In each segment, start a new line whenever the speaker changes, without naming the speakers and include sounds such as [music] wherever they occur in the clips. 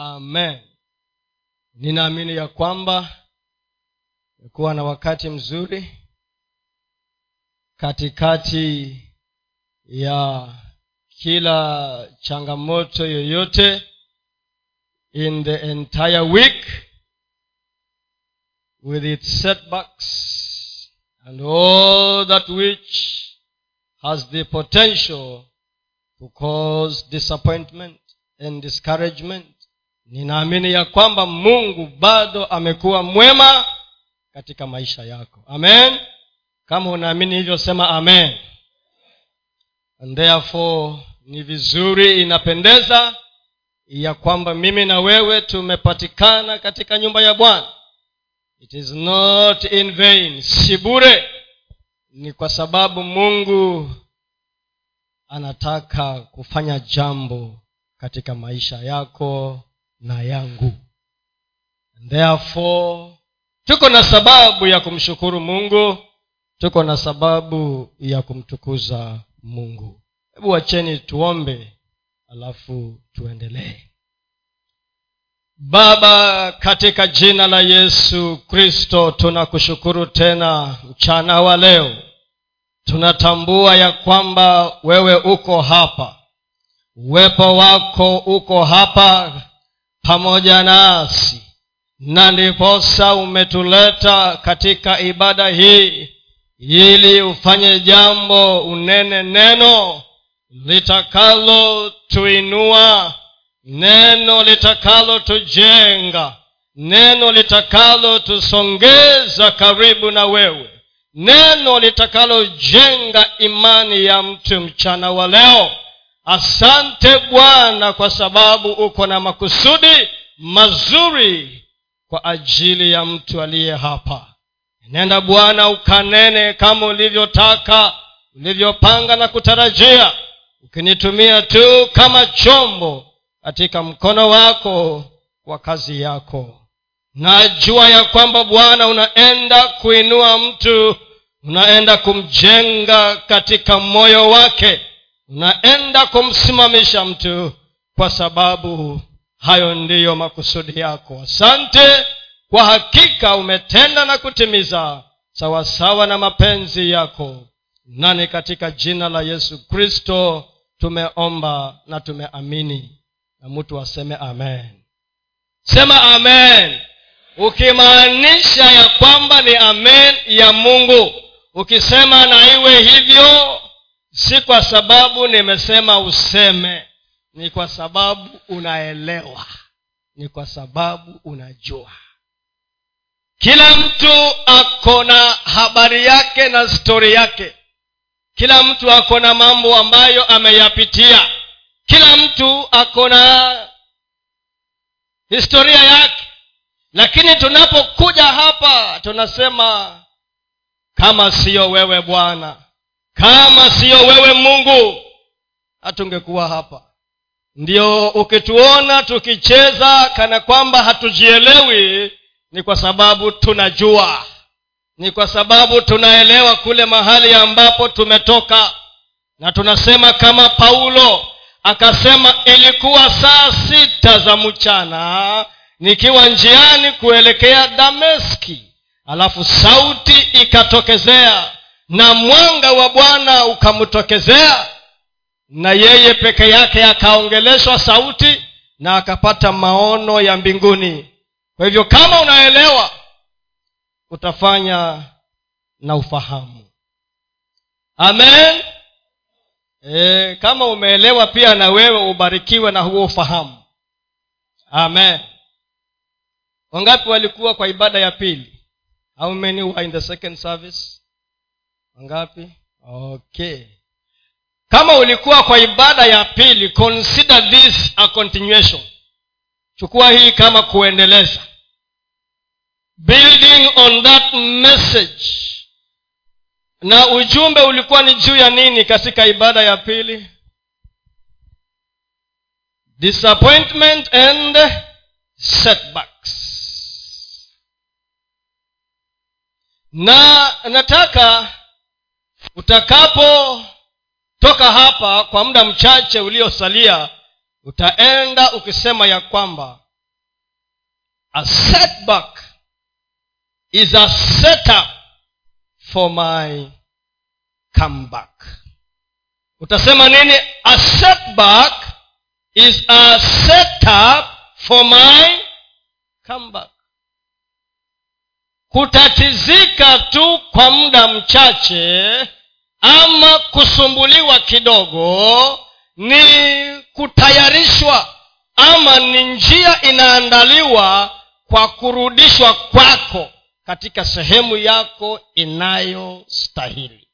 amen. Ninaamini ya kwamba kuwa na wakati mzuri katikati ya kila changamoto yoyote in the entire week with its setbacks and all that which has the potential to cause disappointment and discouragement ninaamini ya kwamba mungu bado amekuwa mwema katika maisha yako. Amen. Kama unaamini hivyo sema amen. And therefore ni vizuri inapendeza ya kwamba mimi na wewe tumepatikana katika nyumba ya bwana. It is not in vain. Si bure. Ni kwa sababu mungu anataka kufanya jambo katika maisha yako na yangu. Therefore tuko na sababu ya kumshukuru mungu tuko na sababu ya kumtukuza mungu. Hebu wacheni tuombe alafu tuendelee. Baba katika jina la yesu kristo tunakushukuru tena mchana wa leo. Tunatambua ya kwamba wewe uko hapa. Uwepo wako uko hapa pamoja nasi. Na ndiposa umetuleta katika ibada hii ili ufanye jambo unene neno litakalotuinua neno litakalotujenga neno litakalotusongeza karibu na wewe neno litakalojenga imani ya mtu mchana wa leo asante bwana kwa sababu uko na makusudi mazuri kwa ajili ya mtu aliye hapa. Nenda bwana ukanene kama ulivyotaka ulivyopanga na kutarajia ukinitumia tu kama chombo katika mkono wako wa kazi yako. Najua ya kwamba bwana unaenda kuinua mtu unaenda kumjenga katika moyo wake unaenda kumsimamisha mtu kwa sababu hayo ndiyo makusudi yako. Asante. Kwa hakika umetenda na kutimiza sawasawa na mapenzi yako. Nani katika jina la yesu kristo tumeomba na tumeamini. Na mtu aseme amen. Sema amen. Ukimaanisha ya kwamba ni amen ya mungu. Ukisema na iwe hivyo si kwa sababu nimesema useme ni kwa sababu unaelewa. Ni kwa sababu unajua. Kila mtu ako na habari yake na stori yake. Kila mtu ako na mambo ambayo ameyapitia. Kila mtu ako na historia yake. Lakini tunapokuja hapa tunasema kama siyo wewe bwana kama siyo wewe mungu hatungekuwa hapa. Ndio ukituona tukicheza kana kwamba hatujielewi ni kwa sababu tunajua. Ni kwa sababu tunaelewa kule mahali ambapo tumetoka. Na tunasema kama paulo akasema ilikuwa saa sita za mchana nikiwa njiani kuelekea dameski. Alafu sauti ikatokezea na mwanga wa bwana ukamtokezea na yeye peke yake akaongeleshwa sauti na akapata maono ya mbinguni. Kwa hivyo kama unaelewa utafanya na ufahamu. Amen. E, kama umeelewa pia na wewe ubarikiwe na huo ufahamu. Amen. Wangapi walikuwa kwa ibada ya pili? How many were in the second service wangapi okay. Kama ulikuwa kwa ibada ya pili consider this a continuation. Chukua hii kama kuendeleza. Building on that message. Na ujumbe ulikuwa ni juu ya nini katika ibada ya pili? Disappointment and setbacks. Na nataka utakapotoka hapa kwa muda mchache uliosalia utaenda ukisema ya kwamba a setback is a setup for my comeback. Utasema nini? A setback is a setup for my comeback. Kutatizika tu kwa muda mchache ama kusumbuliwa kidogo ni kutayarishwa ama ni njia inaandaliwa kwa kurudishwa kwako katika sehemu yako inayostahili.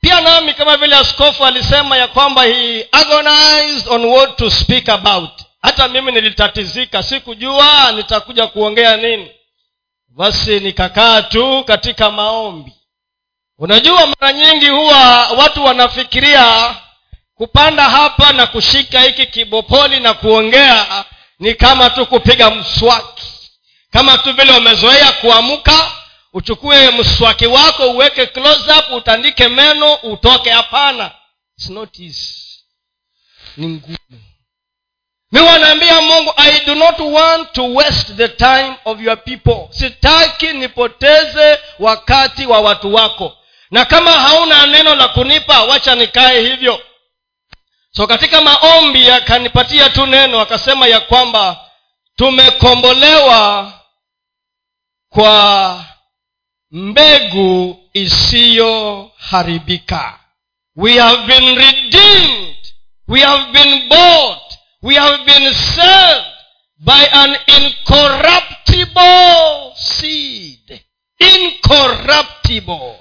Pia nami kama vile askofu alisema ya kwamba he agonized on what to speak about. Hata mimi nilitatizika sikujua nitakuja kuongea nini. Basi nikakaa tu katika maombi unajua mara nyingi huwa watu wanafikiria kupanda hapa na kushika hiki kibopoli na kuongea ni kama tu kupiga mswaki. Kama tu vile umezoea kuamka uchukue mswaki wako uweke close up utandike meno utoke. Hapana. Ni ngumu. Mi wanaambia mungu i do not want to waste the time of your people. Sitaki nipoteze wakati wa watu wako na kama hauna neno la kunipa wacha nikae hivyo. So katika maombi akanipatia tu neno akasema ya kwamba tumekombolewa kwa mbegu isiyoharibika. We have been redeemed. We have been bought. We have been served by an incorruptible seed. Incorruptible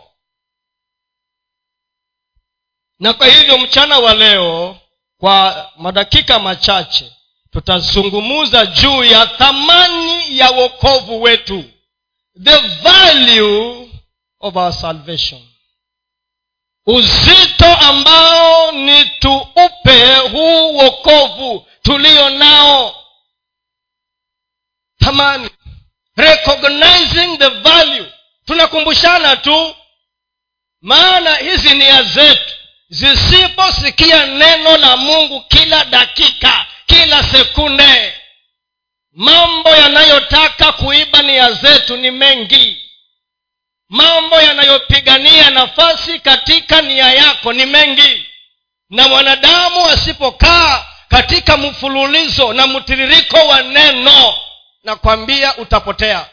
na kwa hivyo mchana wa leo kwa madakika machache tutazungumuza juu ya thamani ya wokovu wetu. The value of our salvation. Uzito ambao ni tuupe huu wokovu tulio nao. Thamani. Recognizing the value. Tunakumbushana tu maana hizi nia zetu zisiposikia neno la mungu kila dakika kila sekunde. Mambo yanayotaka kuiba nia zetu ni mengi. Mambo yanayopigania nafasi katika nia yako ni mengi. Na mwanadamu asipokaa katika mfululizo na mtiririko wa neno nakwambia utapotea.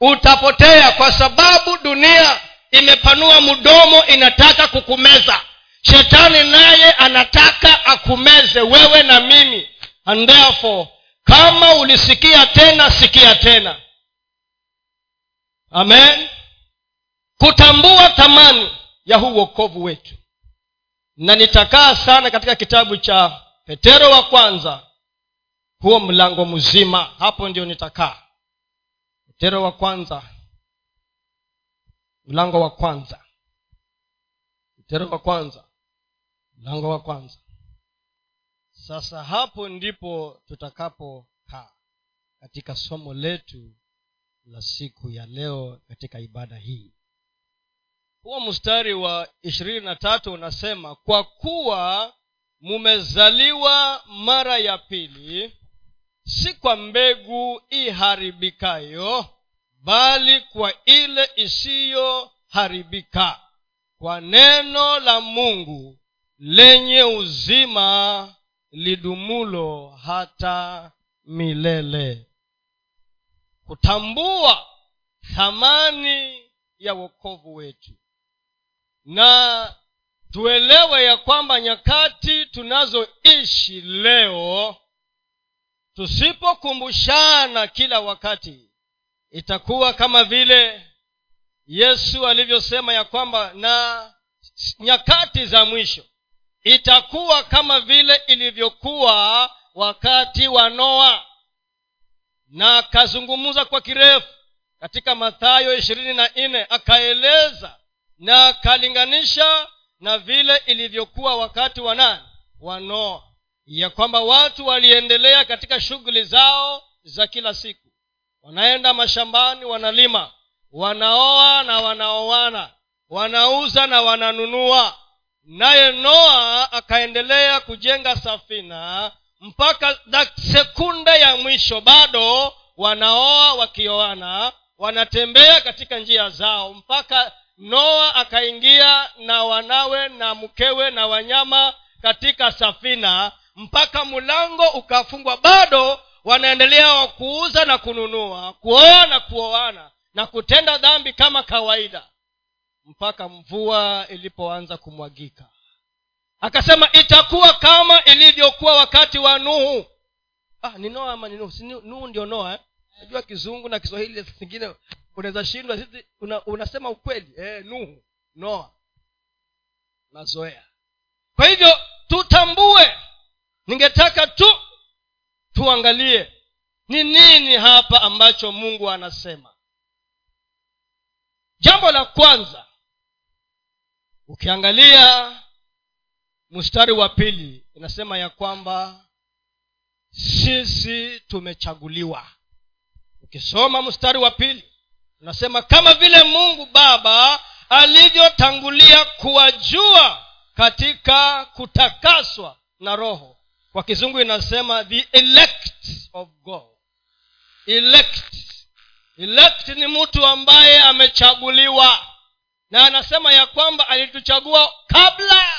Utapotea kwa sababu dunia imepanua mdomo inataka kukumeza. Shetani naye anataka akumeze wewe na mimi. And therefore kama ulisikia tena sikia tena. Amen. Kutambua thamani ya huu uokovu wetu. Na nitakaa sana katika kitabu cha petero wa kwanza. Huo mlango mzima. Hapo ndio nitakaa. Petero wa kwanza mlango wa kwanza. Mtero wa kwanza. Mlango wa kwanza. Sasa hapo ndipo tutakapokaa katika somo letu la siku ya leo katika ibada hii. Huo mstari wa ishirini na tatu unasema kwa kuwa mumezaliwa mara ya pili si kwa mbegu iharibikayo bali kwa ile isiyoharibika kwa neno la mungu lenye uzima lidumulo hata milele. Kutambua thamani ya wokovu wetu. Na tuelewe ya kwamba nyakati tunazoishi leo tusipokumbushana kila wakati itakuwa kama vile yesu alivyosema ya kwamba na nyakati za mwisho. Itakuwa kama vile ilivyokuwa wakati wa noa. Na akazungumza kwa kirefu katika mathayo ishirini na nne akaeleza na akalinganisha na vile ilivyokuwa wakati wa nani? Wa noa. Ya kwamba watu waliendelea katika shughuli zao za kila siku wanaenda mashambani wanalima. Wanaoa na wanaoana. Wanauza na wananunua. Naye noa akaendelea kujenga safina mpaka sekunde ya mwisho bado wanaoa wakioana wanatembea katika njia zao mpaka noa akaingia na wanawe na mkewe na wanyama katika safina mpaka mlango ukafungwa. Bado wanaendelea kuuza na kununua kuoa na kuoana na kutenda dhambi kama kawaida mpaka mvua ilipoanza kumwagika. Akasema itakuwa kama ilivyokuwa wakati wa nuhu. Ah, ni noa ama nuhu? Si nuhu? Ndio noa eh? najua kizungu na kiswahili kingine unaweza shindwa. Sisi una, unasema ukweli eh, nuhu noa. Mazoea kwa hivyo tutambue ningetaka tu tuangalie ni nini hapa ambacho mungu anasema? Jambo la kwanza ukiangalia mstari wa pili inasema ya kwamba sisi tumechaguliwa. Ukisoma mstari wa pili unasema kama vile mungu baba alivyotangulia kuwajua katika kutakaswa na roho kwa kizungu inasema the elect of god. Elect. Elect ni mtu ambaye amechaguliwa. Na anasema ya kwamba alituchagua kabla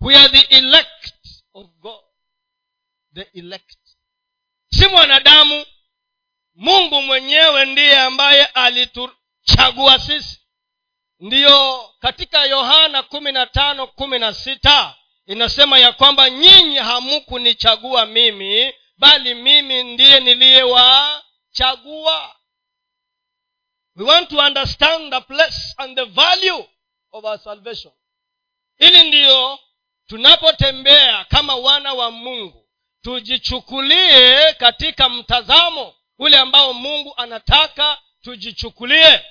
we are the elect of god. The elect. Si mwanadamu. Mungu mwenyewe ndiye ambaye alituchagua sisi. Ndiyo katika yohana kumi na tano kumi na sita inasema ya kwamba nyinyi hamukunichagua mimi bali mimi ndiye niliyewachagua. We want to understand the place and the value of our salvation. Ili ndiyo tunapotembea kama wana wa mungu. Tujichukulie katika mtazamo ule ambao mungu anataka tujichukulie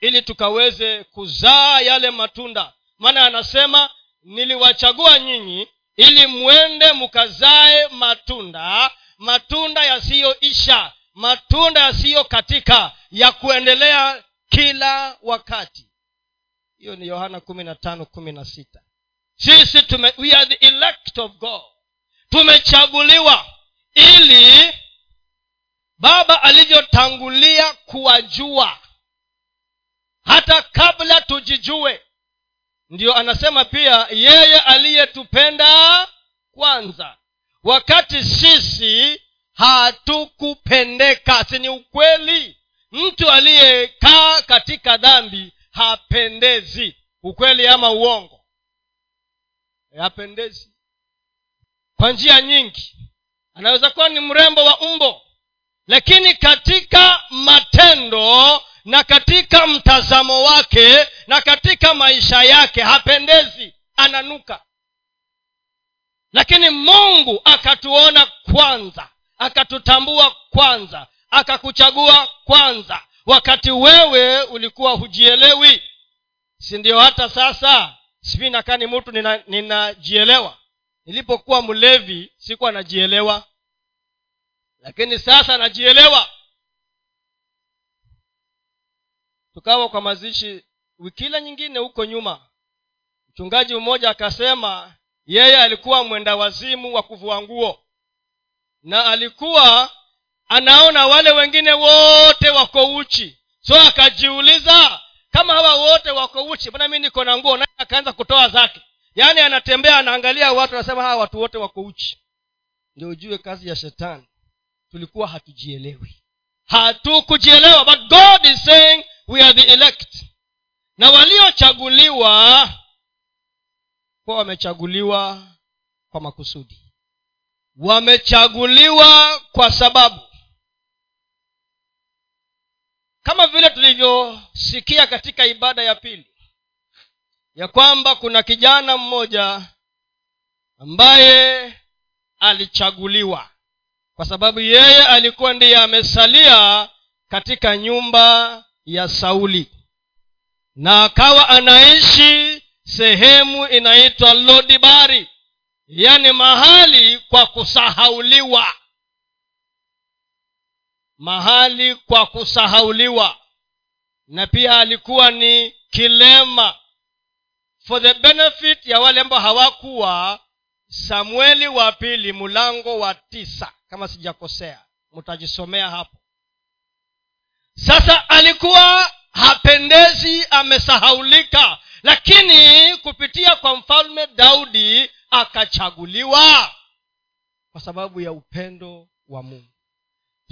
ili tukaweze kuzaa yale matunda. Maana anasema niliwachagua nyinyi ili mwende mkazae matunda matunda yasiyoisha matunda yasiyokatika ya kuendelea kila wakati. Hiyo ni yohana kumi sisi tume we are the elect of god. Tumechaguliwa ili baba alivyotangulia kuwajua. Hata kabla tujijue ndiyo anasema pia yeye aliyetupenda kwanza. Wakati sisi hatukupendeka si ni ukweli? Mtu aliyekaa katika dhambi hapendezi. Ukweli ama uongo? Hapendezi. Kwa njia nyingi. Anaweza kuwa ni mrembo wa umbo. Lakini katika matendo na katika mtazamo wake na katika maisha yake hapendezi ananuka. Lakini mungu akatuona kwanza akatutambua kwanza akakuchagua kwanza. Wakati wewe ulikuwa hujielewi si ndio? Hata sasa sijui nakaa ni mtu ninajielewa. Nina nilipokuwa mlevi sikuwa najielewa. Lakini sasa najielewa tukawa kwa mazishi wikila nyingine huko nyuma. Mchungaji mmoja akasema yeye alikuwa mwenda wazimu wa kuvua nguo. Na alikuwa anaona wale wengine wote wako uchi. So akajiuliza kama hawa wote wako uchi mbona mi niko na nguo? Naye akaanza kutoa zake. Yaani anatembea anaangalia watu anasema hawa watu wote wako uchi. Ndio ujue kazi ya shetani. Tulikuwa hatujielewi. Hatukujielewa but god is saying we are the elect. Na waliochaguliwa kuwa wamechaguliwa kwa makusudi. Wamechaguliwa kwa sababu. Kama vile tulivyosikia katika ibada ya pili ya kwamba kuna kijana mmoja ambaye alichaguliwa. Kwa sababu yeye alikuwa ndiye amesalia katika nyumba ya sauli. Na akawa anaishi sehemu inaitwa lodibari yani mahali kwa kusahauliwa. Mahali kwa kusahauliwa. Na pia alikuwa ni kilema. For the benefit ya wale ambao hawakuwa samueli wa pili mlango wa tisa. Kama sijakosea mtajisomea hapo sasa alikuwa hapendezi amesahaulika. Lakini kupitia kwa mfalme daudi akachaguliwa kwa sababu ya upendo wa mungu.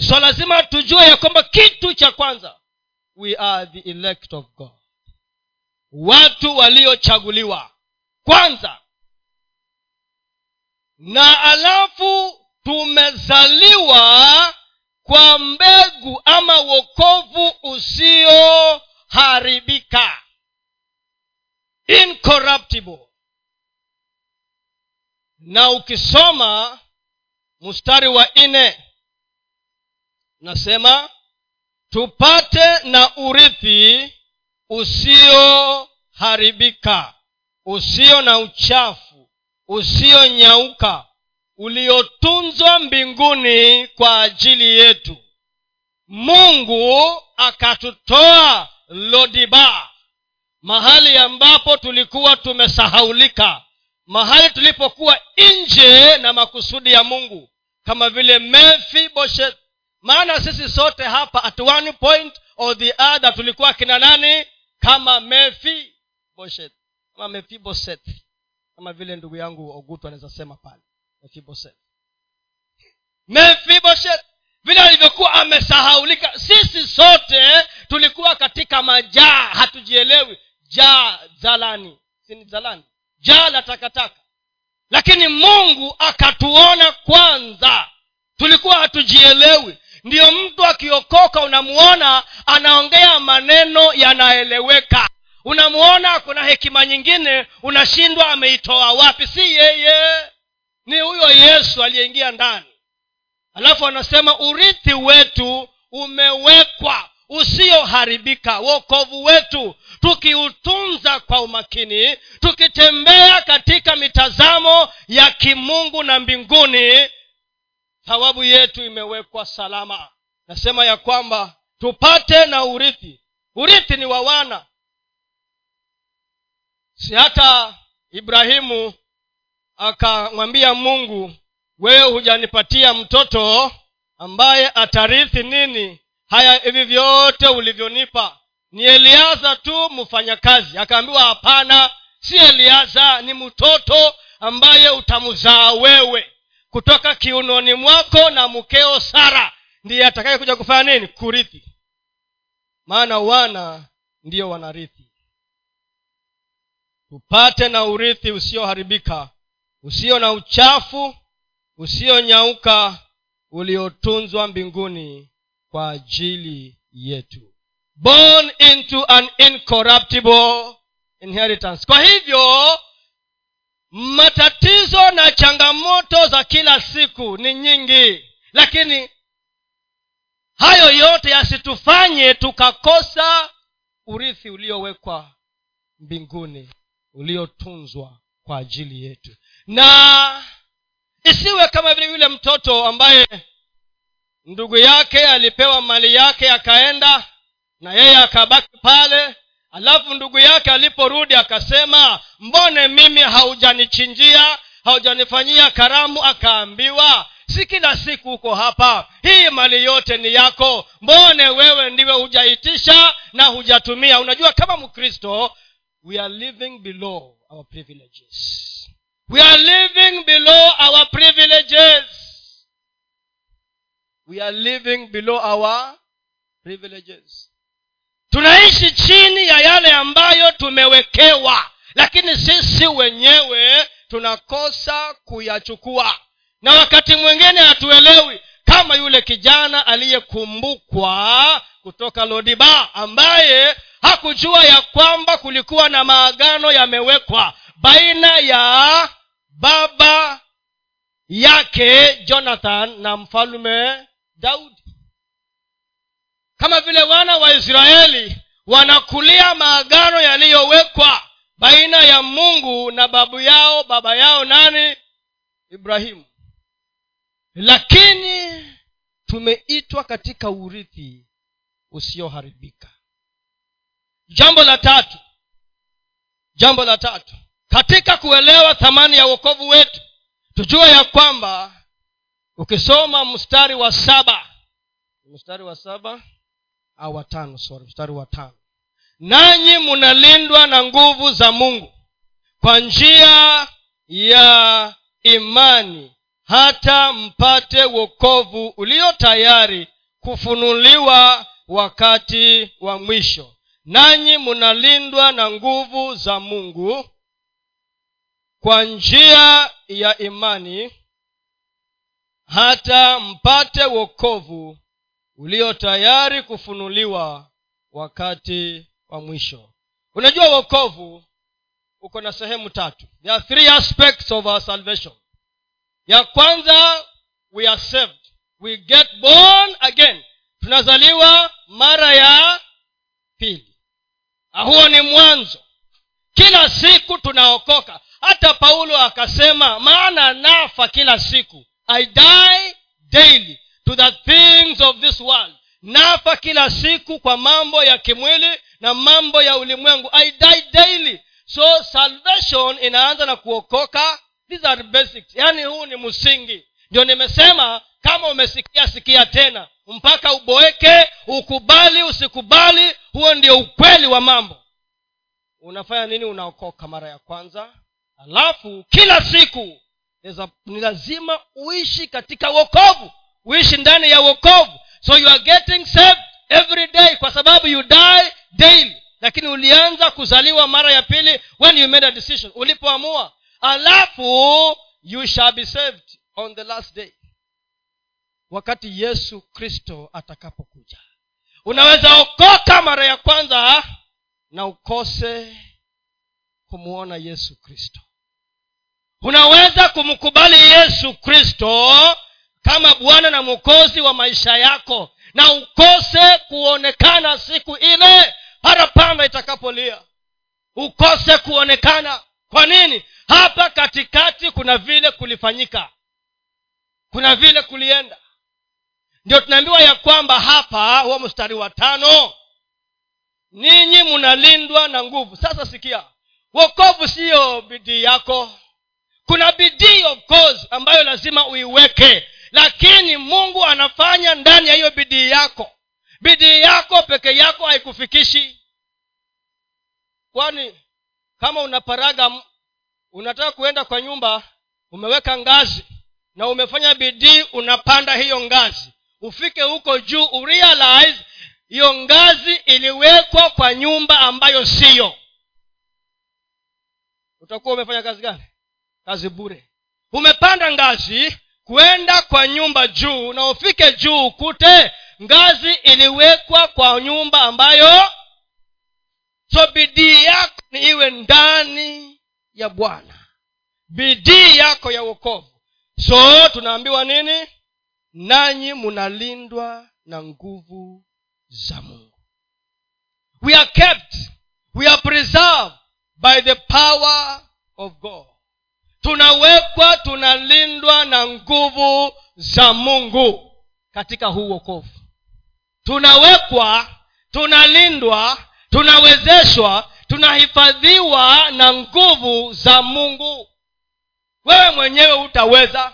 So lazima tujue ya kwamba kitu cha kwanza we are the elect of god. Watu waliochaguliwa. Kwanza na alafu tumezaliwa kwa mbegu ama wokovu usioharibika. Incorruptible. Na ukisoma mstari wa nne nasema tupate na urithi usioharibika usio na uchafu usionyauka uliotunzwa mbinguni kwa ajili yetu. Mungu akatutoa lodiba mahali ambapo tulikuwa tumesahaulika mahali tulipokuwa nje na makusudi ya mungu kama vile mefiboshet maana sisi sote hapa at one point or the other tulikuwa kina nani? Kama mefiboshet kama mefiboset kama vile ndugu yangu ogutu anaweza sema pale mefiboshet mefiboshet vile alivyokuwa amesahaulika sisi sote tulikuwa katika majaa hatujielewi. Jaa zalani. Sini zalani? Jaa la takataka. Lakini mungu akatuona kwanza. Tulikuwa hatujielewi. Ndiyo mtu akiokoka unamuona anaongea maneno yanaeleweka. Unamuona kuna hekima nyingine unashindwa ameitoa wapi? Si yeye ni huyo yesu aliyeingia ndani. Alafu anasema urithi wetu umewekwa usioharibika. Wokovu wetu tukiutunza kwa umakini tukitembea katika mitazamo ya kimungu na mbinguni thawabu yetu imewekwa salama. Nasema ya kwamba tupate na urithi. Urithi ni wa wana. Si hata ibrahimu akamwambia mungu wewe hujanipatia mtoto ambaye atarithi nini? Haya hivi vyote ulivyonipa. Ni eliaza tu mfanyakazi akaambiwa hapana si eliaza ni mtoto ambaye utamzaa wewe. Kutoka kiunoni mwako na mkeo sara ndiye atakaye kuja kufanya nini? Kurithi. Maana wana ndiyo wanarithi. Tupate na urithi usioharibika usio na uchafu usionyauka uliotunzwa mbinguni kwa ajili yetu. Born into an incorruptible inheritance. Kwa hivyo matatizo na changamoto za kila siku ni nyingi. Lakini hayo yote yasitufanye tukakosa urithi uliowekwa mbinguni uliotunzwa kwa ajili yetu na isiwe kama vile yule mtoto ambaye ndugu yake alipewa mali yake akaenda na yeye akabaki pale alafu ndugu yake aliporudi akasema mbone mimi haujanichinjia haujanifanyia karamu? Akaambiwa si kila siku uko hapa. Hii mali yote ni yako. Mbone wewe ndiwe hujaitisha na hujatumia. Unajua kama mkristo we are living below our privileges we are living below our privileges. We are living below our privileges. Tunaishi chini ya yale ambayo tumewekewa lakini sisi wenyewe tunakosa kuyachukua. Na wakati mwingine hatuelewi kama yule kijana aliyekumbukwa kutoka lodiba ambaye hakujua ya kwamba kulikuwa na maagano yamewekwa baina ya baba yake jonathan na mfalume daudi. Kama vile wana wa israeli wanakulia maagano yaliyowekwa baina ya mungu na babu yao baba yao nani? Ibrahimu. Lakini tumeitwa katika urithi usioharibika. Jambo la tatu. Jambo la tatu katika kuelewa thamani ya uokovu wetu tujue ya kwamba ukisoma mstari wa saba mstari wa saba au watano sorry mstari wa tano. Nanyi munalindwa na nguvu za mungu kwa njia ya imani hata mpate wokovu ulio tayari kufunuliwa wakati wa mwisho. Nanyi munalindwa na nguvu za mungu kwa njia ya imani hata mpate wokovu ulio tayari kufunuliwa wakati wa mwisho. Unajua wokovu uko na sehemu tatu. There are three aspects of our salvation. Ya kwanza we are saved. We get born again. Tunazaliwa mara ya pili. Huo ni mwanzo. Kila siku tunaokoka hata paulo akasema maana nafa kila siku. I die daily to the things of this world. Nafa kila siku kwa mambo ya kimwili na mambo ya ulimwengu. I die daily. So salvation inaanza na kuokoka. These are basics. Yaani huu ni msingi. Ndio nimesema kama umesikia sikia tena. Mpaka uboeke ukubali usikubali huo ndio ukweli wa mambo. Unafanya nini? Unaokoka mara ya kwanza alafu kila siku ni lazima uishi katika wokovu. Uishi ndani ya wokovu. So you are getting saved every day kwa sababu you die daily. Lakini ulianza kuzaliwa mara ya pili when you made a decision. Ulipoamua. Alafu you shall be saved on the last day. Wakati yesu kristo atakapokuja. Unaweza okoka mara ya kwanza na ukose kumwona yesu kristo unaweza kumkubali yesu kristo kama bwana na mwokozi wa maisha yako. Na ukose kuonekana siku ile parapanda itakapolia. Ukose kuonekana. Kwa nini? Hapa katikati kuna vile kulifanyika. Kuna vile kulienda. Ndio tunaambiwa ya kwamba hapa huo mstari wa tano ninyi mnalindwa na nguvu. Sasa sikia wokovu siyo bidii yako kuna bidii of course ambayo lazima uiweke. Lakini mungu anafanya ndani ya hiyo bidii yako. Bidii yako peke yako haikufikishi. Kwani kama unaparaga unataka kuenda kwa nyumba umeweka ngazi na umefanya bidii unapanda hiyo ngazi. Ufike huko juu urealize hiyo ngazi iliwekwa kwa nyumba ambayo siyo. Utakuwa umefanya kazi gani kazi bure. Umepanda ngazi kwenda kwa nyumba juu na ufike juu ukute ngazi iliwekwa kwa nyumba ambayo so bidii yako ni iwe ndani ya bwana. Bidii yako ya uokovu so tunaambiwa nini? Nanyi munalindwa na nguvu za mungu. We are kept. We are preserved by the power of god tunawekwa tunalindwa na nguvu za mungu katika huu wokovu. Tunawekwa tunalindwa tunawezeshwa tunahifadhiwa na nguvu za mungu. Wewe mwenyewe utaweza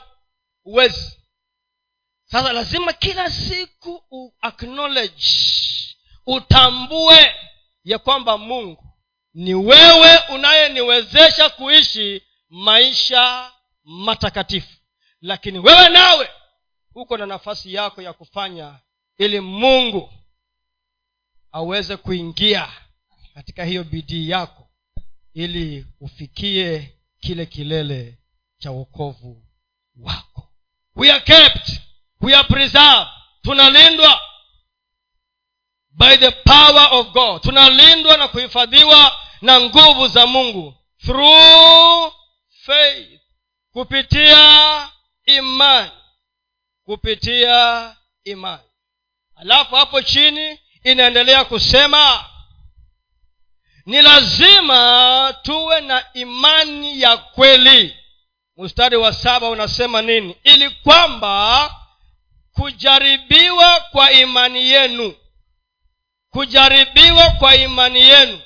uwezi sasa lazima kila siku u acknowledge utambue ya kwamba mungu ni wewe unayeniwezesha kuishi maisha matakatifu. Lakini wewe nawe uko na nafasi yako ya kufanya ili mungu aweze kuingia katika hiyo bidii yako ili ufikie kile kilele cha uokovu wako. We are kept. We are preserved. Tunalindwa by the power of god. Tunalindwa na kuhifadhiwa na nguvu za mungu through faith kupitia imani kupitia imani. Alafu hapo chini inaendelea kusema ni lazima tuwe na imani ya kweli. Mstari wa saba unasema nini? Ili kwamba kujaribiwa kwa imani yenu kujaribiwa kwa imani yenu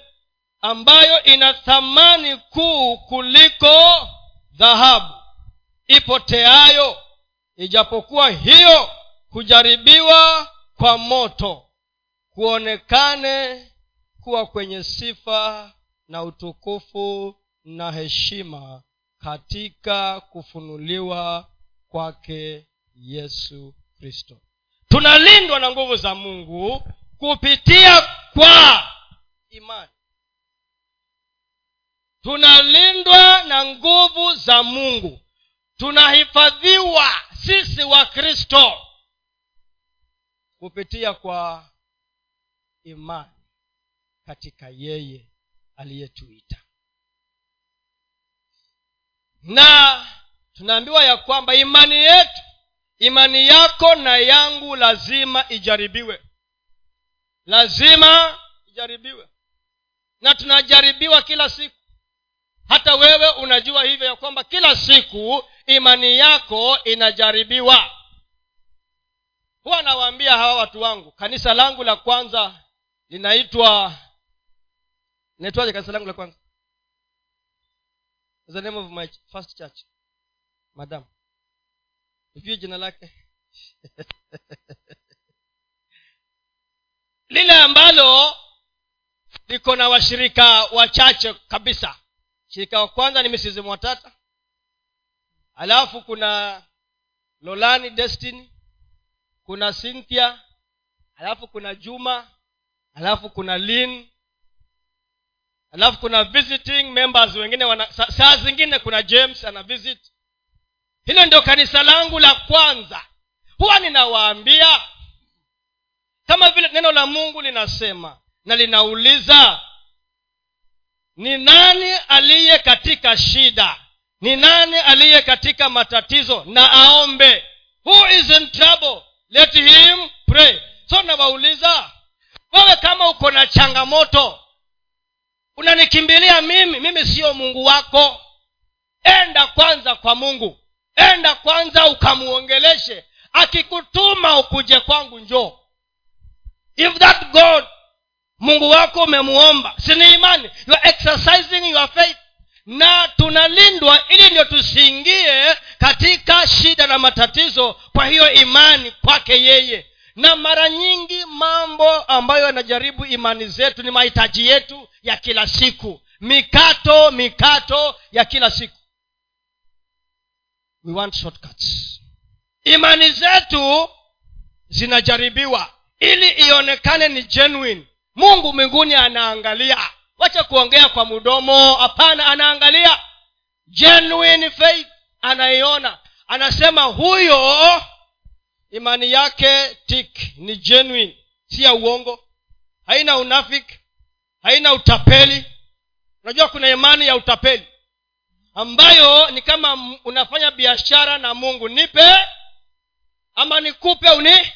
ambayo ina thamani kuu kuliko dhahabu. Ipoteayo ijapokuwa hiyo kujaribiwa kwa moto kuonekane kuwa kwenye sifa na utukufu na heshima katika kufunuliwa kwake yesu kristo. Tunalindwa na nguvu za mungu kupitia kwa imani tunalindwa na nguvu za mungu. Tunahifadhiwa sisi wa kristo kupitia kwa imani katika yeye aliyetuita. Na tunaambiwa ya kwamba imani yetu imani yako na yangu lazima ijaribiwe. Lazima ijaribiwe. Na tunajaribiwa kila siku hata wewe unajua hivyo ya kwamba kila siku imani yako inajaribiwa. Huwa nawaambia hawa watu wangu kanisa langu la kwanza linaitwa linaitwaje kanisa langu la kwanza? The name of my first church madam. Ujue jina lake. [laughs] Lile ambalo liko na washirika wachache kabisa shirika wa kwanza ni mrs mwatata. Alafu kuna lolani destiny kuna cynthia alafu kuna juma alafu kuna lin alafu kuna visiting members wengine wana, saa zingine kuna james ana visit. Hilo ndio kanisa langu la kwanza. Huwa ninawaambia kama vile neno la mungu linasema na linauliza ni nani aliye katika shida? Ni nani aliye katika matatizo? Na aombe. Who is in trouble? Let him pray. So nawauliza wewe kama uko na changamoto unanikimbilia mimi mimi siyo mungu wako. Enda kwanza kwa mungu. Enda kwanza ukamuongeleshe. Akikutuma ukuje kwangu njoo. If that god mungu wako umemuomba. Sini imani? You are exercising your faith. Na tunalindwa ili ndio tusiingie katika shida na matatizo kwa hiyo imani kwake yeye. Na mara nyingi mambo ambayo yanajaribu imani zetu ni mahitaji yetu ya kila siku. Mikato mikato ya kila siku. We want shortcuts. Imani zetu zinajaribiwa. Ili ionekane ni genuine mungu mbinguni anaangalia. Wacha kuongea kwa mdomo. Hapana anaangalia. Genuine faith anaiona. Anasema huyo imani yake tik ni genuine. Si ya uongo. Haina unafiki. Haina utapeli. Unajua kuna imani ya utapeli. Ambayo ni kama unafanya biashara na mungu nipe ama nikupe uni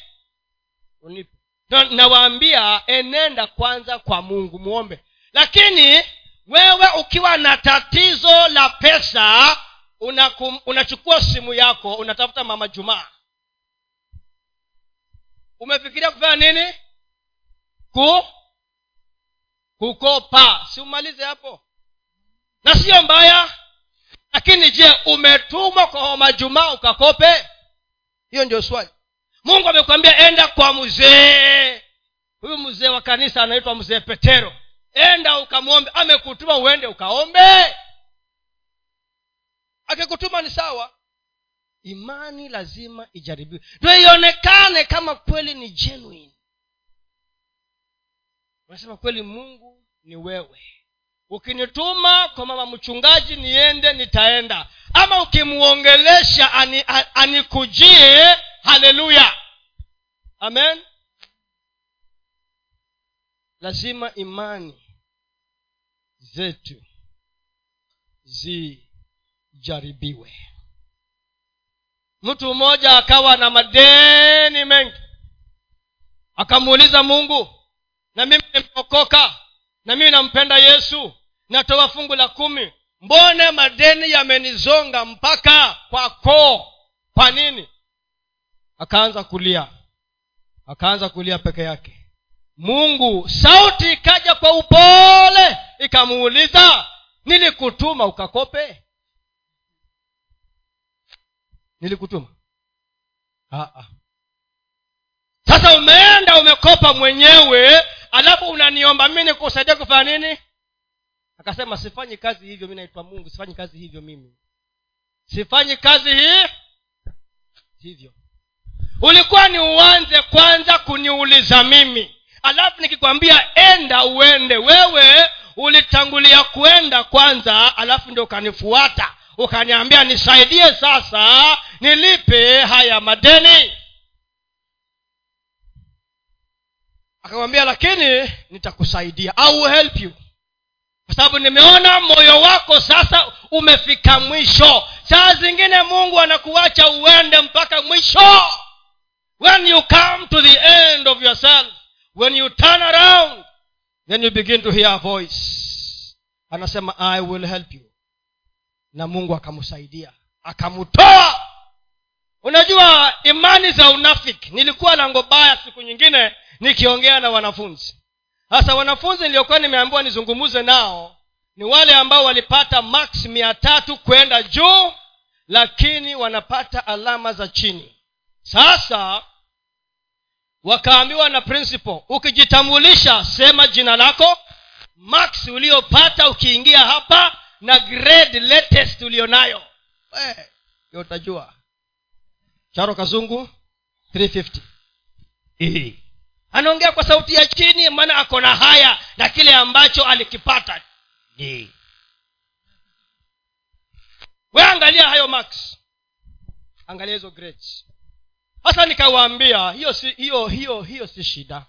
unipe nawaambia enenda kwanza kwa mungu muombe. Lakini wewe ukiwa na tatizo la pesa unakum, unachukua simu yako unatafuta mama jumaa umefikiria kufanya nini? Ku kukopa. Si umalize hapo? Na siyo mbaya. Lakini je umetumwa kwa jumaa ukakope? Hiyo ndio swali mungu amekwambia enda kwa mzee. Huyu mzee wa kanisa anaitwa mzee petero. Enda ukamwombe. Amekutuma uende ukaombe. Akikutuma ni sawa. Imani lazima ijaribiwe. Ndio ionekane kama kweli ni genuine. Unasema kweli mungu ni wewe. Ukinituma kwa mama mchungaji niende nitaenda. Ama ukimwongelesha ani, anikujie haleluya amen. Lazima imani zetu zijaribiwe. Mtu mmoja akawa na madeni mengi. Akamuuliza mungu na mimi nimeokoka? Na mimi nampenda yesu? Natoa fungu la kumi? Mbone madeni yamenizonga mpaka kwa koo kwa nini akaanza kulia. Akaanza kulia peke yake. Mungu sauti ikaja kwa upole. Ikamuuliza nilikutuma ukakope? Nilikutuma. Ah-ah. sasa umeenda umekopa mwenyewe alafu unaniomba mi nikusaidia kufanya nini? Akasema sifanyi kazi hivyo mi naitwa mungu sifanyi kazi hivyo mimi. Sifanyi kazi hii hivyo ulikuwa ni uanze kwanza kuniuliza mimi. Alafu nikikwambia enda uende. Wewe ulitangulia kuenda kwanza alafu ndio ukanifuata. Ukaniambia nisaidie sasa nilipe haya madeni. Akamwambia lakini nitakusaidia. I help you. Kwa sababu nimeona moyo wako sasa umefika mwisho. Saa zingine mungu anakuacha uende mpaka mwisho when you come to the end of yourself when you turn around then you begin to hear a voice. Anasema i will help you. Na mungu akamsaidia akamtoa unajua imani za unafiki nilikuwa lango baya siku nyingine nikiongea na wanafunzi. Sasa wanafunzi niliokuwa nimeambiwa nizungumuze nao ni wale ambao walipata max mia tatu kwenda juu lakini wanapata alama za chini. Sasa wakaambiwa na principal ukijitambulisha sema jina lako max uliopata ukiingia hapa na grade latest ulionayo. Yo utajua. Charo kazungu 350 anaongea kwa sauti ya chini maana ako na haya na kile ambacho alikipata. Je we angalia hayo max angalia hizo grades sasa nikawaambia hiyo si hiyo hiyo hiyo si shida.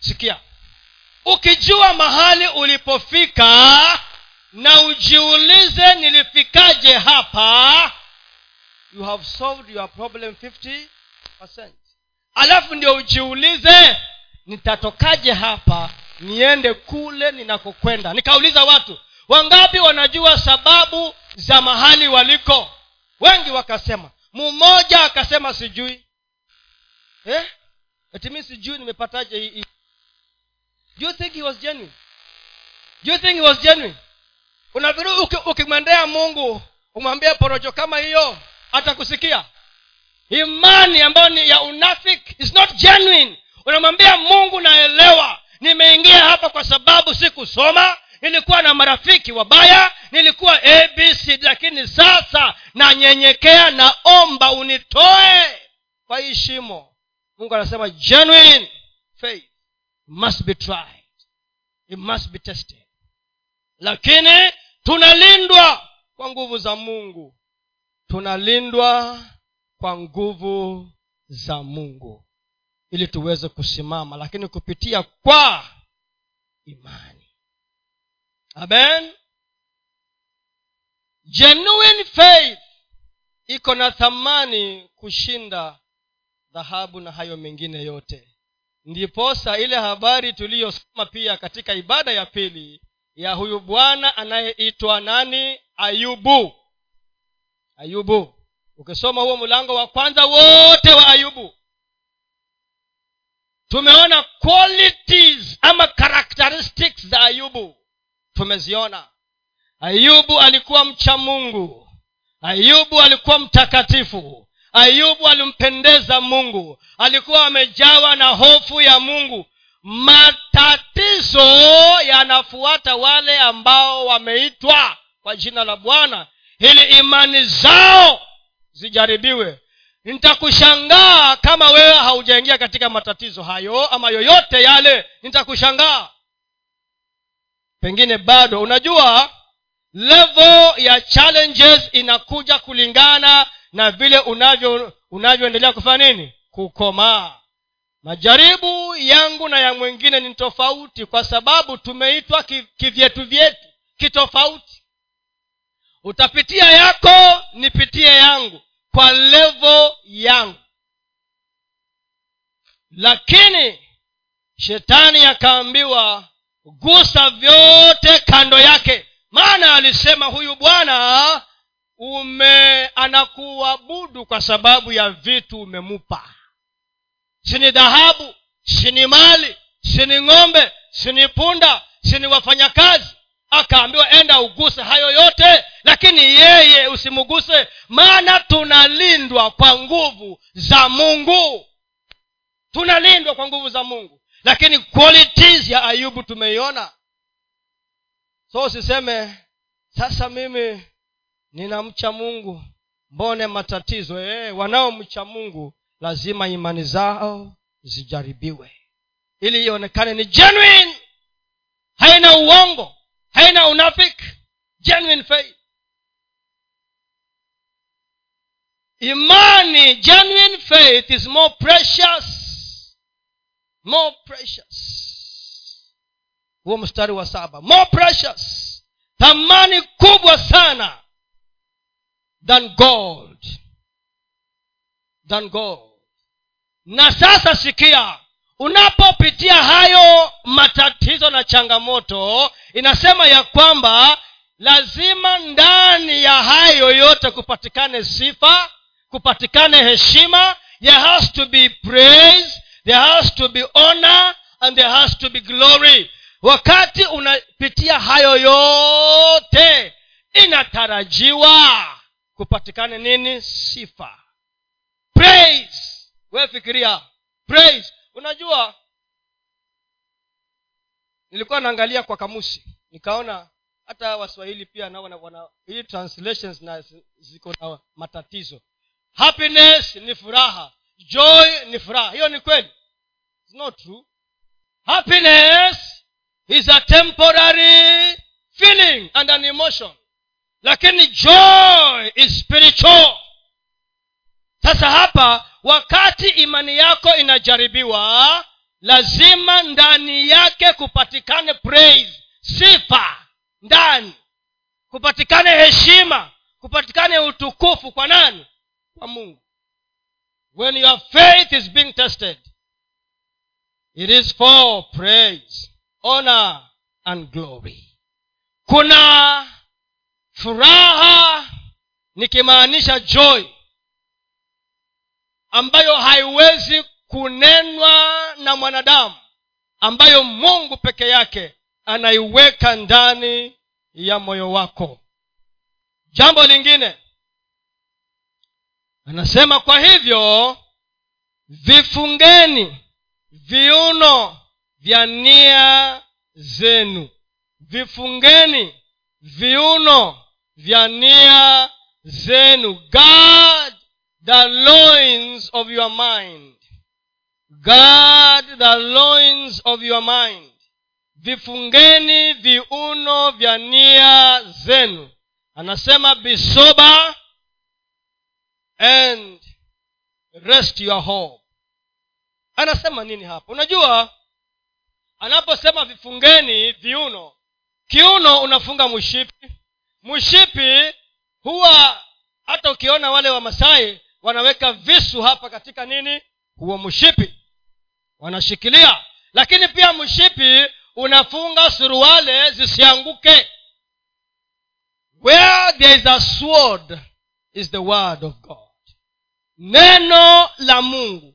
Sikia. Ukijua mahali ulipofika na ujiulize nilifikaje hapa you have solved your problem 50 alafu ndio ujiulize nitatokaje hapa niende kule ninakokwenda. Nikauliza watu wangapi wanajua sababu za mahali waliko? Wengi wakasema. Mmoja akasema sijui eh? etimi sijui nimepataje hii do you think he was genuine? Do you think he was genuine? Unafikiri ukimwendea mungu umwambie porojo kama hiyo atakusikia. Imani ambayo ni ya unafik is not genuine. Unamwambia mungu naelewa. Nimeingia hapa kwa sababu sikusoma nilikuwa na marafiki wabaya nilikuwa abc lakini sasa nanyenyekea naomba unitoe kwa hii shimo mungu anasema genuine faith must be tried. It must be tested. Lakini tunalindwa kwa nguvu za mungu. Tunalindwa kwa nguvu za mungu. Ili tuweze kusimama lakini kupitia kwa imani. Amen. Genuine faith iko na thamani kushinda dhahabu na hayo mengine yote. Ndiposa ile habari tuliyosoma pia katika ibada ya pili ya huyu bwana anayeitwa nani? Ayubu. Ayubu. Ukisoma huo mlango wa kwanza wote wa ayubu. Tumeona qualities ama characteristics za ayubu. Tumeziona. Ayubu alikuwa mcha mungu. Ayubu alikuwa mtakatifu ayubu alimpendeza mungu. Alikuwa amejawa na hofu ya mungu. Matatizo yanafuata wale ambao wameitwa kwa jina la bwana ili imani zao zijaribiwe. Nitakushangaa kama wewe haujaingia katika matatizo hayo ama yoyote yale. Nitakushangaa. Pengine bado unajua level ya challenges inakuja kulingana na vile unavyo unavyoendelea kufanya nini? Kukomaa majaribu yangu na ya mwingine ni tofauti kwa sababu tumeitwa kivyetu vyetu kitofauti. Utapitia yako nipitie yangu kwa levo yangu. Lakini shetani akaambiwa gusa vyote kando yake. Maana alisema huyu bwana ume anakuabudu kwa sababu ya vitu umemupa. Sini dhahabu sini mali sini ng'ombe sini punda sini wafanyakazi. Akaambiwa enda uguse hayo yote lakini yeye usimuguse maana tunalindwa kwa nguvu za mungu. Tunalindwa kwa nguvu za mungu lakini qualities ya ayubu tumeiona. So usiseme sasa mimi ninamcha mungu. Mbone matatizo e, wanaomcha mungu lazima imani zao zijaribiwe. Ili ionekane ni genuine. Haina uongo haina unafiki. Genuine faith. Imani genuine faith is more precious. More precious. Huo mstari wa saba. More precious. Thamani kubwa sana than gold. Than gold. Na sasa sikia unapopitia hayo matatizo na changamoto inasema ya kwamba lazima ndani ya hayo yote kupatikane sifa kupatikane heshima there has to be praise there has to be honor and there has to be glory. Wakati unapitia hayo yote inatarajiwa kupatikane nini? Sifa. Praise. We fikiria. Praise. Unajua nilikuwa naangalia kwa kamusi. Nikaona hata waswahili pia nao wana hii translations na ziko na matatizo. Happiness ni furaha. Joy ni furaha. Hiyo ni kweli. It's not true. Happiness is a temporary feeling and an emotion lakini joy is spiritual. Sasa hapa wakati imani yako inajaribiwa lazima ndani yake kupatikane praise sifa ndani. Kupatikane heshima kupatikane utukufu. Kwa nani? Kwa mungu. When your faith is being tested it is for praise honor and glory. Kuna furaha nikimaanisha joy ambayo haiwezi kunenwa na mwanadamu ambayo mungu peke yake anaiweka ndani ya moyo wako. Jambo lingine anasema kwa hivyo vifungeni viuno vya nia zenu. Vifungeni viuno vya nia zenu. Guard the loins of your mind. Guard the loins of your mind. Vifungeni viuno vya nia zenu. Anasema bisoba and rest your home anasema nini hapa unajua anaposema vifungeni viuno kiuno unafunga mshipi mshipi huwa hata ukiona wale wamasai wanaweka visu hapa katika nini huo mshipi. Wanashikilia. Lakini pia mshipi unafunga suruale zisianguke. Where there is a sword is the word of god. Neno la mungu.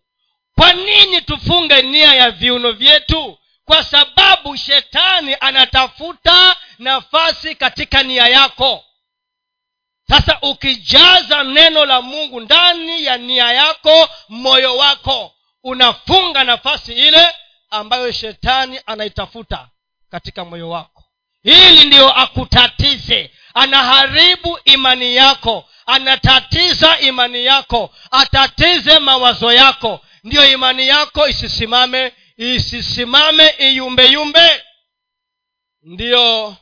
Kwa nini tufunge nia ya viuno vyetu kwa sababu shetani anatafuta nafasi katika nia yako. Sasa ukijaza neno la mungu ndani ya nia yako moyo wako unafunga nafasi ile ambayo shetani anaitafuta katika moyo wako. Ili ndiyo akutatize. Anaharibu imani yako. Anatatiza imani yako. Atatize mawazo yako. Ndiyo imani yako isisimame isisimame iyumbeyumbe. Ndiyo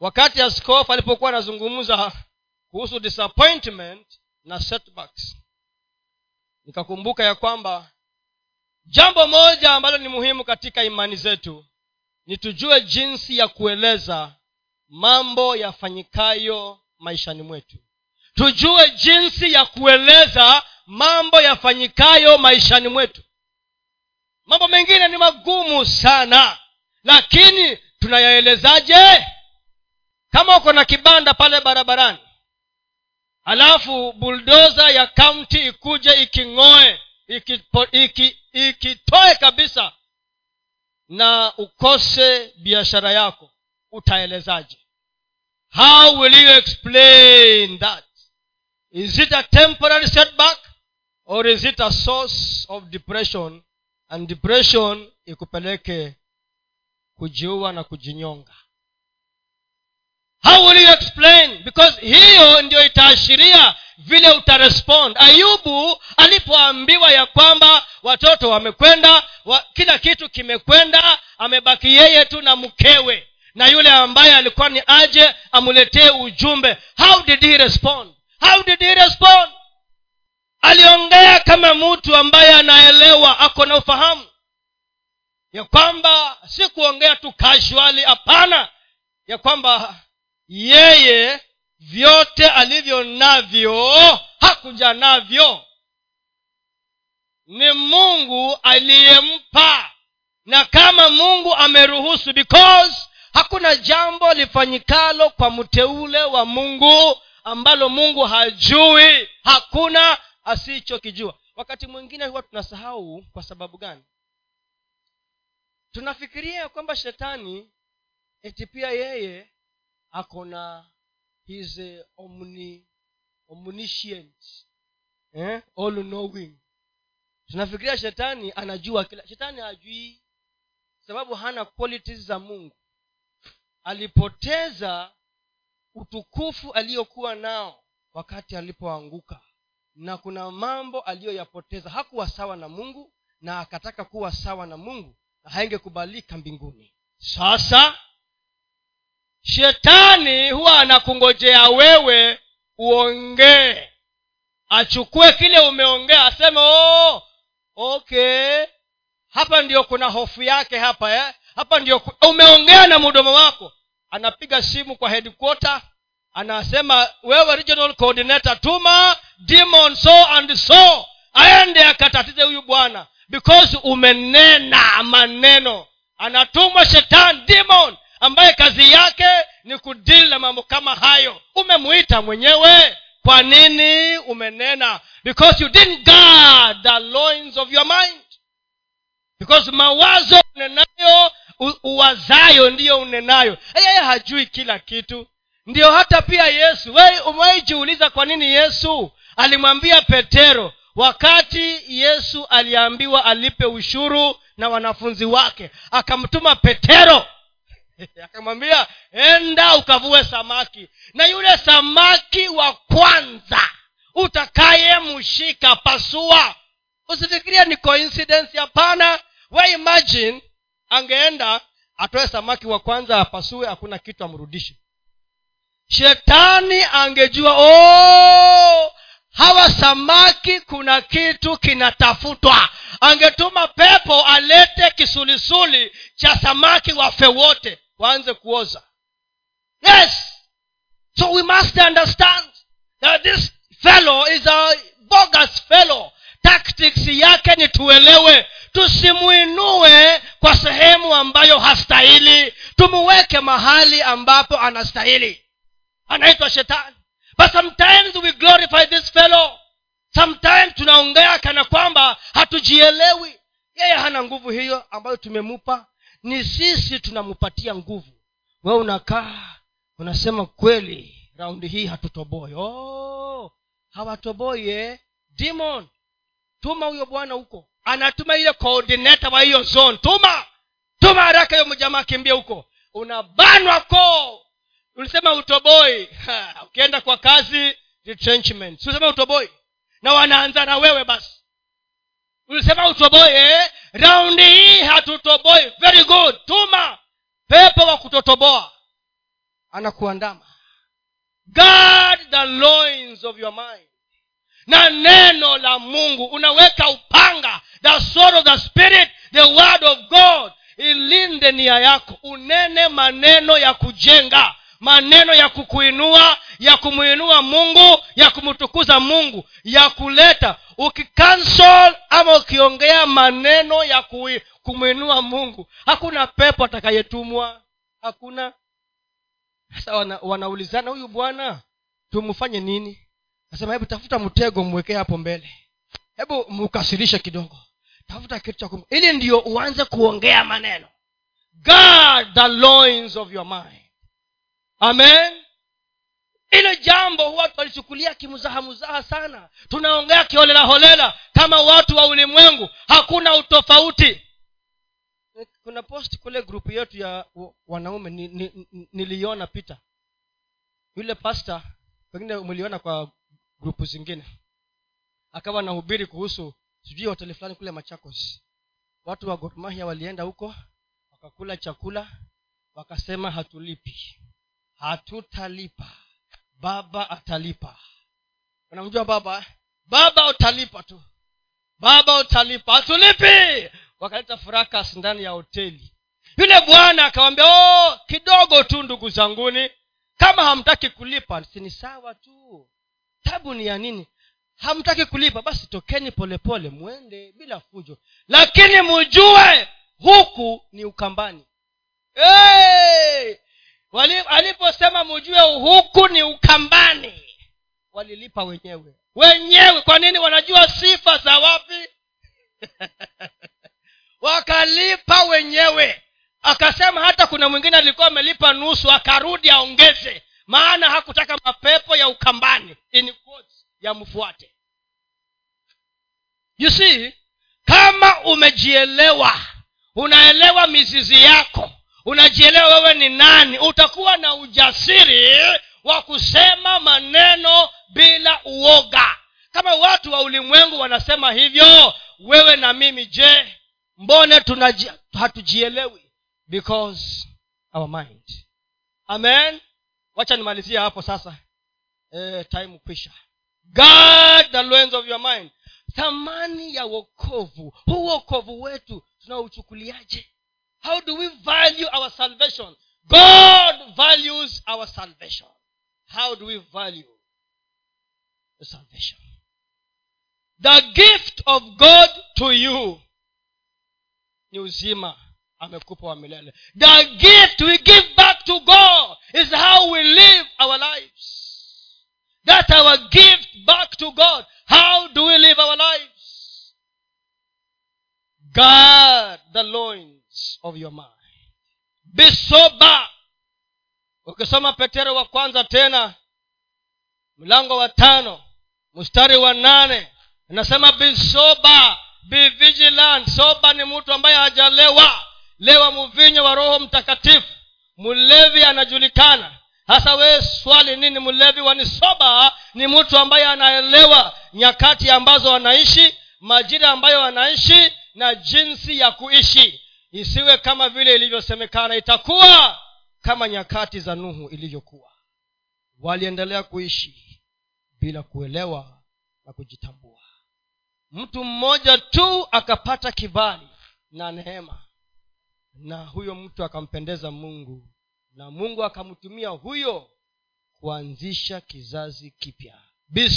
wakati askofu alipokuwa anazungumza kuhusu disappointment na setbacks nikakumbuka ya kwamba jambo moja ambalo ni muhimu katika imani zetu ni tujue jinsi ya kueleza mambo yafanyikayo maishani mwetu. Tujue jinsi ya kueleza mambo yafanyikayo maishani mwetu mambo mengine ni magumu sana. Lakini tunayaelezaje? Kama uko na kibanda pale barabarani alafu buldoza ya kaunti ikuje iking'oe ikitoe iki, iki kabisa na ukose biashara yako utaelezaje? How will you explain that? Is it a temporary setback or is it a source of depression and depression ikupeleke kujiua na kujinyonga. How will you explain? Because hiyo ndio itaashiria vile utarespond. Ayubu alipoambiwa ya kwamba watoto wamekwenda wa, kila kitu kimekwenda amebaki yeye tu na mkewe. Na yule ambaye alikuwa ni aje amuletee ujumbe. How did he respond? How did he respond aliongea kama mtu ambaye anaelewa ako na ufahamu. Ya kwamba si kuongea tu casually hapana. Ya kwamba yeye vyote alivyo navyo hakuja navyo. Ni mungu aliyempa. Na kama mungu ameruhusu because hakuna jambo lifanyikalo kwa mteule wa mungu ambalo mungu hajui. Hakuna asichokijua. Wakati mwingine huwa tunasahau kwa sababu gani? Tunafikiria kwamba shetani eti pia yeye ako na his uh, omni, eh? all knowing tunafikiria shetani anajua kila shetani hajui sababu hana qualities za mungu. Alipoteza utukufu aliyokuwa nao wakati alipoanguka na kuna mambo aliyoyapoteza. Hakuwa sawa na mungu na akataka kuwa sawa na mungu na haingekubalika mbinguni. Sasa shetani huwa anakungojea wewe uongee. Achukue kile umeongea aseme oh, okay. Hapa ndio kuna hofu yake hapa eh? hapa ndio umeongea na mdomo wako. Anapiga simu kwa headquarter anasema wewe regional coordinator tuma demon so and so. Aende akatatize huyu bwana. Because umenena maneno. Anatumwa shetani demon. Ambaye kazi yake ni kudili na mambo kama hayo. Umemuita mwenyewe. Kwa nini umenena? Because you didn't guard the loins of your mind. Because mawazo unenayo uwazayo ndiyo unenayo. Yeye hajui kila kitu. Ndiyo hata pia yesu. Umewaijiuliza kwa nini yesu alimwambia petero wakati yesu aliambiwa alipe ushuru na wanafunzi wake akamtuma petero. [laughs] Akamwambia enda ukavue samaki. Na yule samaki wa kwanza utakayemshika pasua. Usifikirie ni coincidence hapana. We imagine angeenda atoe samaki wa kwanza apasue hakuna kitu amrudishe. Shetani angejua oh, hawa samaki kuna kitu kinatafutwa. Angetuma pepo alete kisulisuli cha samaki wafe wote waanze kuoza. Yes. So we must understand that this fellow is a bogus fellow. Tactics yake ni tuelewe. Tusimuinue kwa sehemu ambayo hastahili. Tumuweke mahali ambapo anastahili. Anaitwa shetani but sometimes we glorify this fellow. Sometimes tunaongea kana kwamba hatujielewi. Yeye hana nguvu hiyo ambayo tumemupa ni sisi tunamupatia nguvu. We unakaa unasema kweli raundi hii hatutoboi. Oh, hawatoboi eh? demon tuma huyo bwana huko. Anatuma ile coordinator wa hiyo zone. Tuma tuma haraka hiyo mjamaa akimbia huko. Unabanwa koo ulisema utoboi. Ukienda kwa kazi retrenchment. Ulisema utoboi? Na wanaanza na wewe basi. Ulisema utoboi eh? raundi hii hatutoboi. Very good. Tuma pepo wa kutotoboa. Anakuandama. Guard the loins of your mind. Na neno la mungu unaweka upanga. The sword of the spirit the word of god. Ilinde nia yako. Unene maneno ya kujenga maneno ya kukuinua ya kumwinua mungu ya kumtukuza mungu ya kuleta. Ukikansel ama ukiongea maneno ya kumwinua mungu hakuna pepo atakayetumwa. Hakuna. Sasa wana, wanaulizana huyu bwana tumfanye nini? Nasema hebu tafuta mtego mwekee hapo mbele. Hebu mukasirishe kidogo. Tafuta kitu cha ili ndio uanze kuongea maneno. Guard the loins of your mind amen. Ile jambo watu twalichukulia kimzahamuzaha sana. Tunaongea kiholela holela. Kama watu wa ulimwengu hakuna utofauti. Kuna post kule grupu yetu ya wanaume ni, ni, ni, niliona pita yule pasta pengine mliona kwa grupu zingine. Akawa nahubiri kuhusu sijui hoteli fulani kule machakos. Watu wa gormahia walienda huko wakakula chakula wakasema hatulipi hatutalipa. Baba atalipa. Unamjua baba baba utalipa tu. Baba utalipa. Hatulipi! Wakaleta furakas ndani ya hoteli. Yule bwana akawambia oh, kidogo tu ndugu zanguni. Kama hamtaki kulipa sini sawa tu. Tabu ni ya nini? Hamtaki kulipa basi tokeni polepole mwende bila fujo. Lakini mujue huku ni ukambani. Hey! Aliposema mujue huku ni ukambani walilipa wenyewe. Wenyewe kwa nini wanajua sifa za wapi? [laughs] Wakalipa wenyewe. Akasema hata kuna mwingine alikuwa amelipa nusu akarudi aongeze. Maana hakutaka mapepo ya ukambani. In yamfuate you see kama umejielewa unaelewa mizizi yako unajielewa wewe ni nani? Utakuwa na ujasiri wa kusema maneno bila uoga. Kama watu wa ulimwengu wanasema hivyo wewe na mimi je mbone hatujielewi? Because our mind. Amen? Wacha nimalizia hapo sasa. E, time kwisha. Guard the loins of your mind. Thamani ya wokovu. Huu wokovu wetu tunauchukuliaje how do we value our salvation? God values our salvation. How do we value the salvation? The gift of god to you. Ni uzima amekupa wa milele. The gift we give back to god is how we live our lives. That's our gift back to god. How do we live our lives? Guard the loins of your mind. Be sober. Ukisoma petero wa kwanza tena mlango wa tano mstari wa nane inasema be sober be vigilant. Soba ni mtu ambaye hajalewa. Lewa mvinyo wa roho mtakatifu. Mlevi anajulikana. Hasa wee swali nini mlevi wanisoba ni mtu ambaye anaelewa nyakati ambazo anaishi majira ambayo anaishi na jinsi ya kuishi isiwe kama vile ilivyosemekana itakuwa kama nyakati za nuhu ilivyokuwa. Waliendelea kuishi bila kuelewa na kujitambua. Mtu mmoja tu akapata kibali na neema na huyo mtu akampendeza mungu na mungu akamtumia huyo kuanzisha kizazi kipya. Be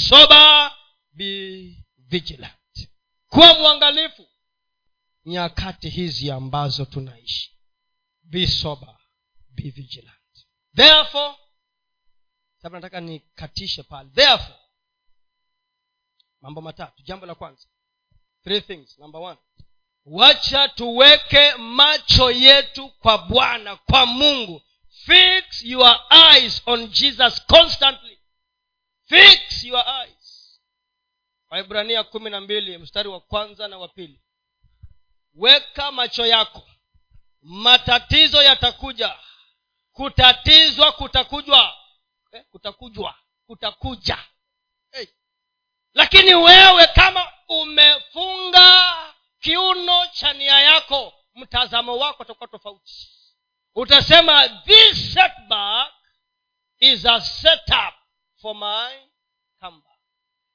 be vigilant kuwa mwangalifu nyakati hizi ambazo tunaishi. Be sober be vigilant. Therefore sasa nataka nikatishe pale. Therefore mambo matatu. Jambo la kwanza three things. Number one wacha tuweke macho yetu kwa bwana kwa mungu. Fix your eyes on jesus constantly. Fix your eyes. Waibrania kumi na mbili mstari wa kwanza na wa pili weka macho yako. Matatizo yatakuja. Kutatizwa kutakujwa. Eh, kutakujwa. Kutakuja. Hey. lakini wewe kama umefunga kiuno cha nia yako mtazamo wako utakuwa tofauti. Utasema this setback is a setup for my comeback.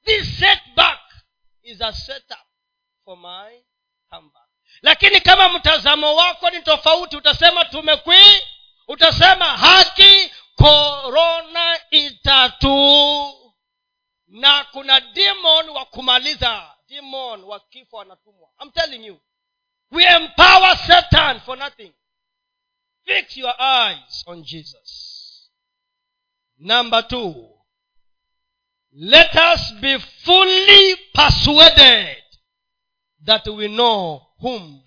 This setback is a setup for my comeback lakini kama mtazamo wako ni tofauti utasema tumekwii utasema haki korona itatu. Na kuna demon wa kumaliza demon wa kifo anatumwa. I'm telling you. We empower satan for nothing. Fix your eyes on jesus. Number two. Let us be fully persuaded that we know whom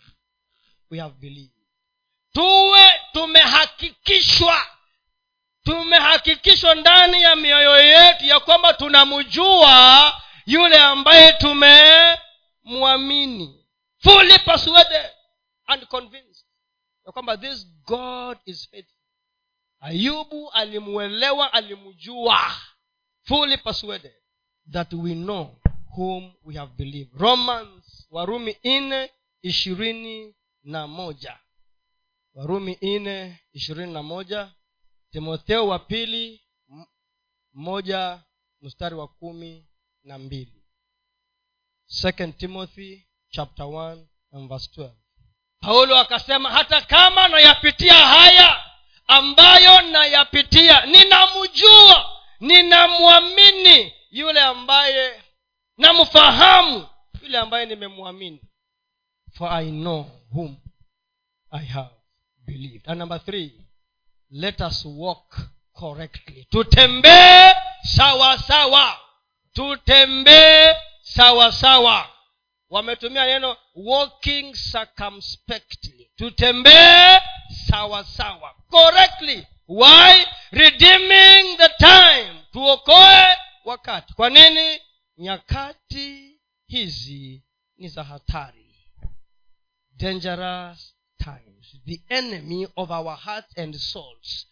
we have believed. Tuwe tumehakikishwa. Tumehakikishwa ndani ya mioyo yetu ya kwamba tunamjua yule ambaye tumemwamini. Fully persuaded and convinced ya kwamba this god is faithful. Ayubu alimwelewa alimjua. Fully persuaded that we know whom we have believed. Romans warumi ishirini na moja. Warumi nne ishirini na moja. Timotheo wa pili moja mstari wa kumi na mbili. Second timothy chapter 1 and verse 12 paulo akasema hata kama nayapitia haya ambayo nayapitia ninamjua ninamwamini yule ambaye namfahamu yule ambaye nimemwamini for i know whom i have believed. And number three let us walk correctly. Tutembee sawa sawa. Tutembee sawa sawa. Wametumia neno walking circumspectly. Tutembee sawa sawa. Correctly. Why? Redeeming the time. Tuokoe wakati. Kwa nini? Nyakati hizi ni za hatari dangerous times. The enemy of our hearts and souls.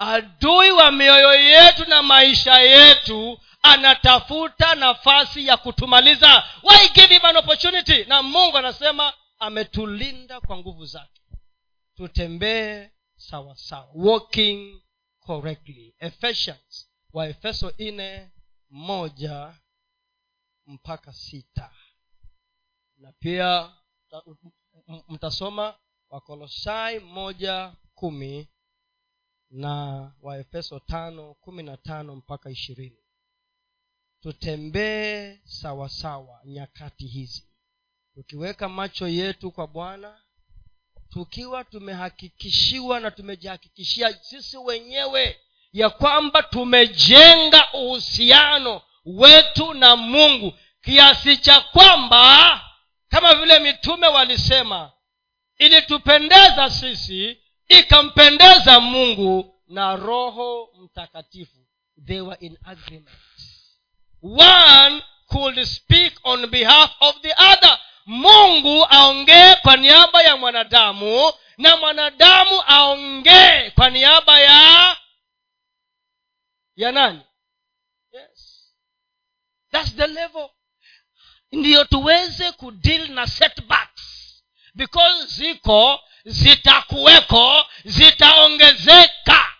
Adui wa mioyo yetu na maisha yetu anatafuta nafasi ya kutumaliza. Why give him an opportunity? Na mungu anasema ametulinda kwa nguvu zake. Tutembee sawasawa sawa. Walking correctly. Ephesians wa efeso nne moja mpaka sita. Na pia mtasoma wakolosai moja kumi na waefeso tano kumi na tano mpaka ishirini. Tutembee sawasawa nyakati hizi. Tukiweka macho yetu kwa bwana tukiwa tumehakikishiwa na tumejihakikishia sisi wenyewe ya kwamba tumejenga uhusiano wetu na mungu kiasi cha kwamba kama vile mitume walisema ilitupendeza sisi ikampendeza mungu na roho mtakatifu. They were in agreement. One could speak on behalf of the other. Mungu aongee kwa niaba ya mwanadamu na mwanadamu aongee kwa niaba ya ya nani? Yes. Thats the level ndiyo tuweze kudeal na setbacks. Because ziko zitakuweko zitaongezeka.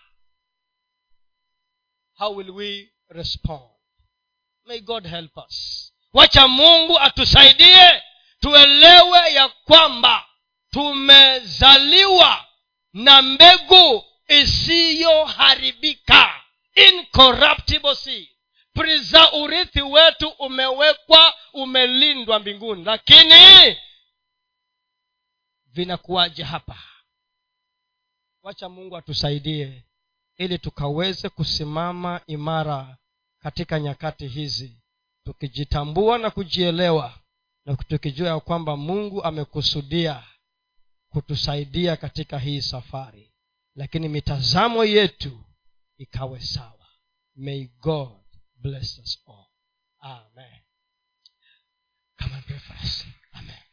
How will we respond? May god help us. Wacha mungu atusaidie tuelewe ya kwamba tumezaliwa na mbegu isiyoharibika. Incorruptible seed priza urithi wetu umewekwa umelindwa mbinguni. Lakini vinakuwaje hapa? Wacha mungu atusaidie ili tukaweze kusimama imara katika nyakati hizi tukijitambua na kujielewa na tukijua ya kwamba mungu amekusudia kutusaidia katika hii safari. Lakini mitazamo yetu ikawe sawa. May god bless us all. Amen. Come and pray for us. amen